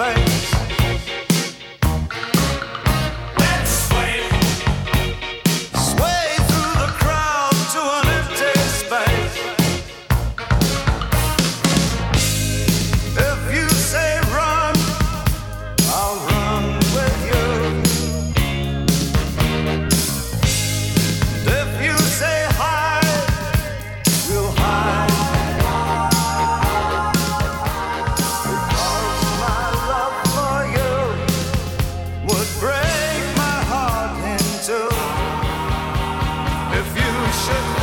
face. should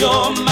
morena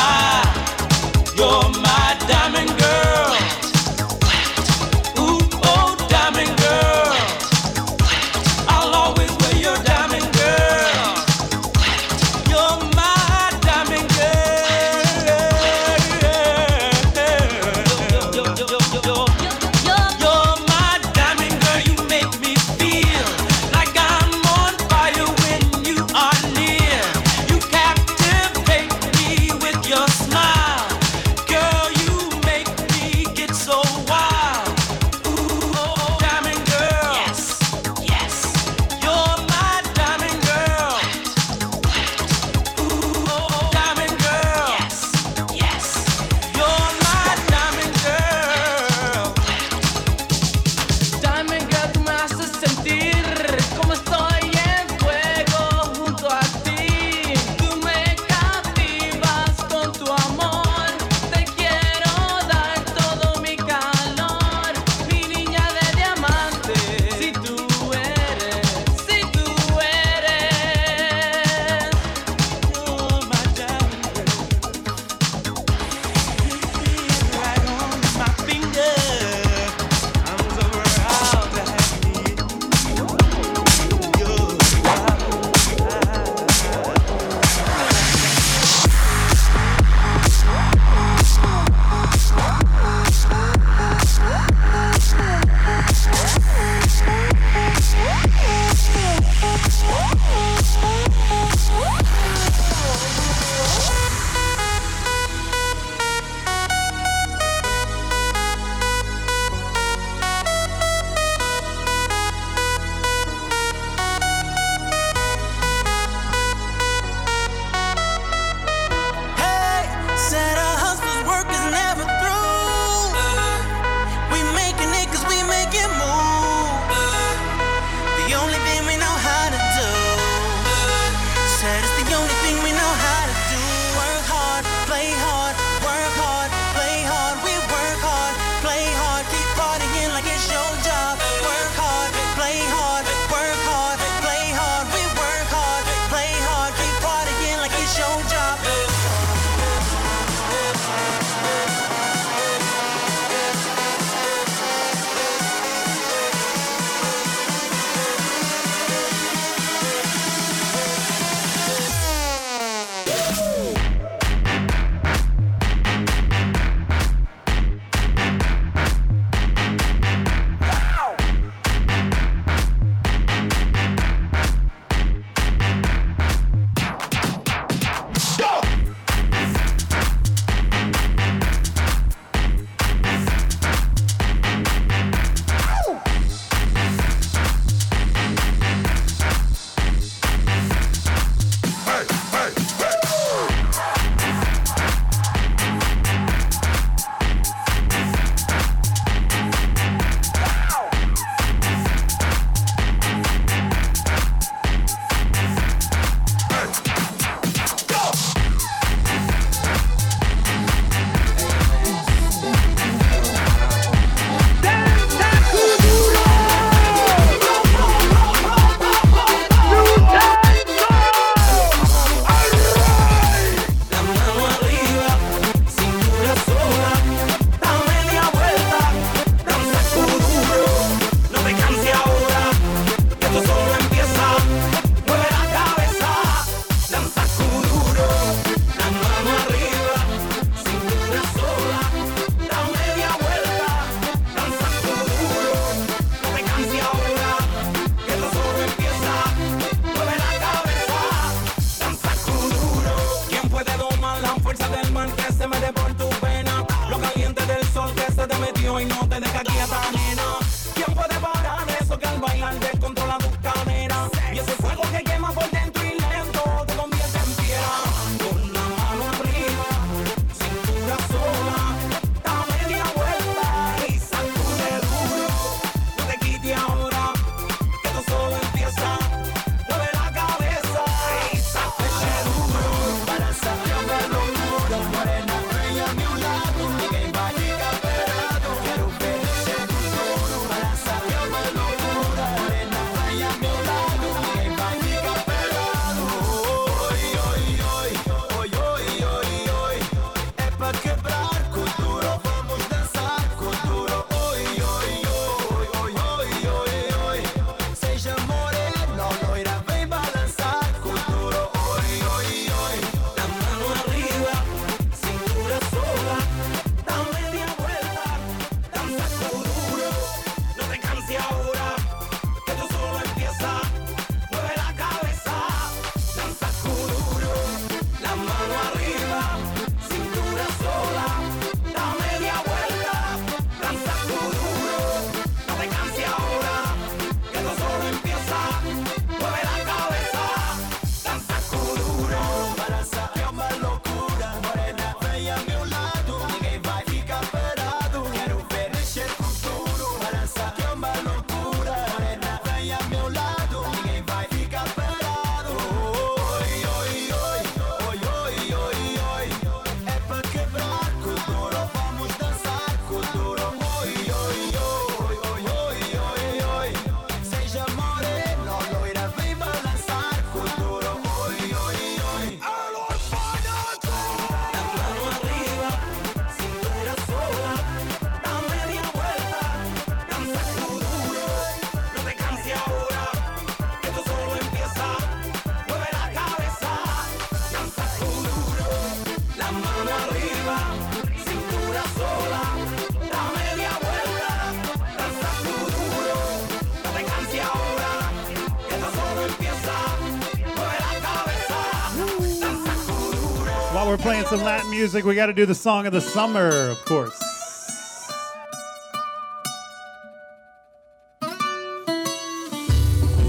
we're playing some Latin music. We got to do the song of the summer, of course.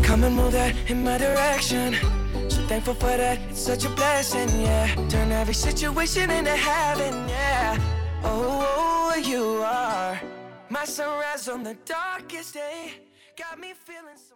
Come and move that in my direction. So thankful for that, it's such a blessing, yeah. Turn every situation into heaven, yeah. Oh, oh, oh you are my sunrise on the darkest day. Got me feeling so.